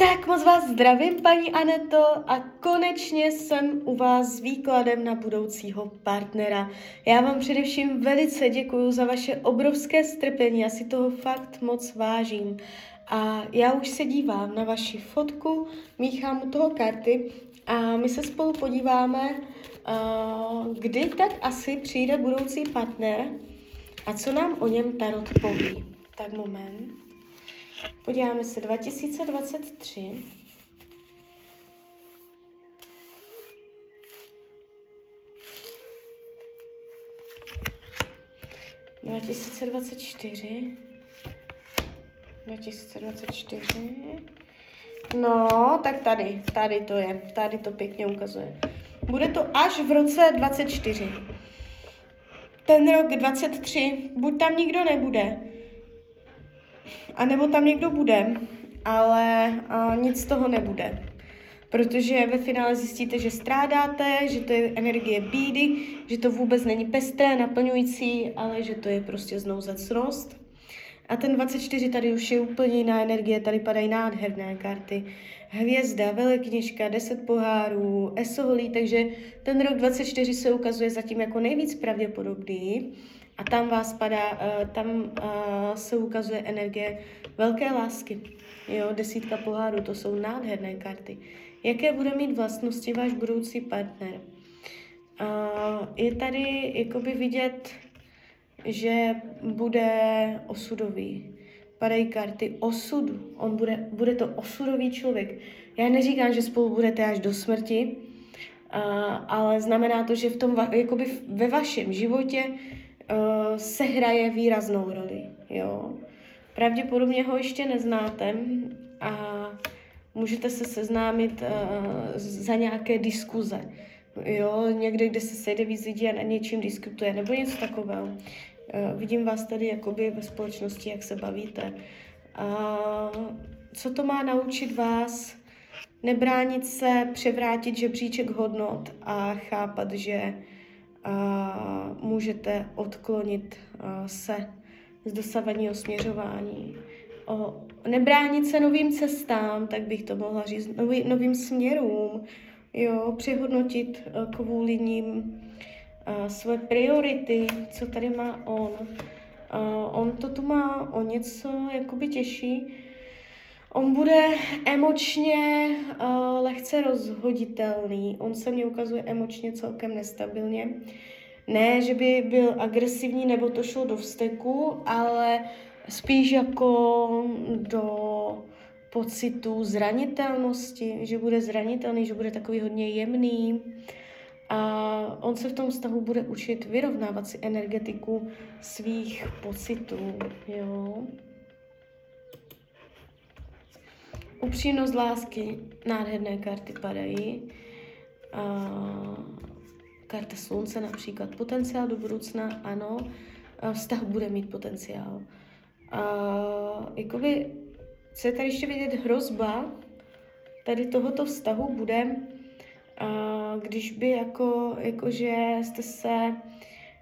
Tak moc vás zdravím, paní Aneto, a konečně jsem u vás s výkladem na budoucího partnera. Já vám především velice děkuji za vaše obrovské strpení, já si toho fakt moc vážím. A já už se dívám na vaši fotku, míchám u toho karty a my se spolu podíváme, kdy tak asi přijde budoucí partner a co nám o něm Tarot poví. Tak moment. Podíváme se 2023. Dva tisíce dvacet čtyři. 2024. No, tak tady, tady to je, tady to pěkně ukazuje. Bude to až v roce 24. Ten rok 23, buď tam nikdo nebude, a nebo tam někdo bude, ale a, nic z toho nebude. Protože ve finále zjistíte, že strádáte, že to je energie bídy, že to vůbec není pestré, naplňující, ale že to je prostě znouzecnost. A ten 24 tady už je úplně jiná energie, tady padají nádherné karty. Hvězda, velekněžka, 10 pohárů, esoholí, takže ten rok 24 se ukazuje zatím jako nejvíc pravděpodobný. A tam vás padá, uh, tam uh, se ukazuje energie velké lásky. Jo, desítka pohárů, to jsou nádherné karty. Jaké bude mít vlastnosti váš budoucí partner? Uh, je tady jakoby vidět že bude osudový. Padají karty osudu. On bude, bude to osudový člověk. Já neříkám, že spolu budete až do smrti, ale znamená to, že v tom, jakoby ve vašem životě uh, se hraje výraznou roli. Jo? Pravděpodobně ho ještě neznáte a můžete se seznámit uh, za nějaké diskuze. Jo, někde, kde se sejde víc lidí a na něčím diskutuje, nebo něco takového. Uh, vidím vás tady jakoby ve společnosti, jak se bavíte. Uh, co to má naučit vás? Nebránit se, převrátit žebříček hodnot a chápat, že uh, můžete odklonit se z dosavadního směřování. O, nebránit se novým cestám, tak bych to mohla říct, nový, novým směrům, jo, přehodnotit uh, kvůli ním uh, své priority, co tady má on. Uh, on to tu má o něco jakoby těžší. On bude emočně uh, lehce rozhoditelný. On se mně ukazuje emočně celkem nestabilně. Ne, že by byl agresivní nebo to šlo do vzteku, ale spíš jako do pocitu zranitelnosti, že bude zranitelný, že bude takový hodně jemný. A on se v tom vztahu bude učit vyrovnávat si energetiku svých pocitů. Jo? Upřímnost lásky, nádherné karty padají. A karta slunce například. Potenciál do budoucna, ano. A vztah bude mít potenciál. A jakoby, co je tady ještě vidět hrozba, tady tohoto vztahu bude, a když by jako, jakože jste se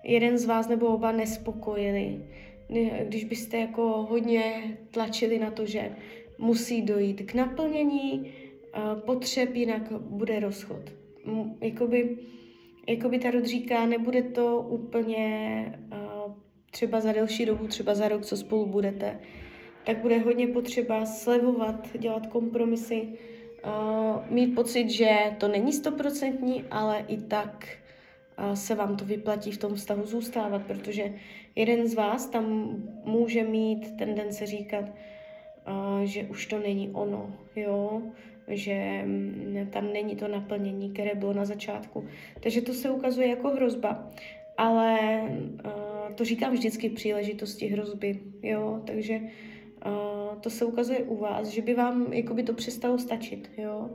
jeden z vás nebo oba nespokojili, když byste jako hodně tlačili na to, že musí dojít k naplnění potřeb, jinak bude rozchod. Jakoby, jakoby ta říká, nebude to úplně třeba za delší dobu, třeba za rok, co spolu budete, tak bude hodně potřeba slevovat, dělat kompromisy, mít pocit, že to není stoprocentní, ale i tak se vám to vyplatí v tom vztahu zůstávat, protože jeden z vás tam může mít tendence říkat, že už to není ono, jo, že um, tam není to naplnění, které bylo na začátku. Takže to se ukazuje jako hrozba, ale to říkám vždycky příležitosti hrozby, jo, takže to se ukazuje u vás, že by vám jakoby to přestalo stačit, jo.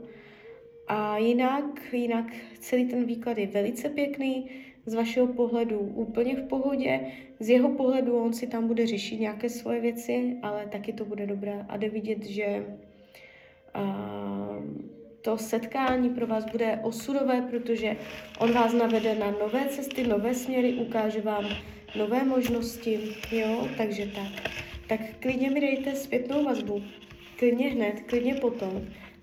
A jinak, jinak celý ten výklad je velice pěkný, z vašeho pohledu úplně v pohodě, z jeho pohledu on si tam bude řešit nějaké svoje věci, ale taky to bude dobré a jde vidět, že uh, to setkání pro vás bude osudové, protože on vás navede na nové cesty, nové směry, ukáže vám nové možnosti, jo, takže tak tak klidně mi dejte zpětnou vazbu. klidně hned, klidně potom.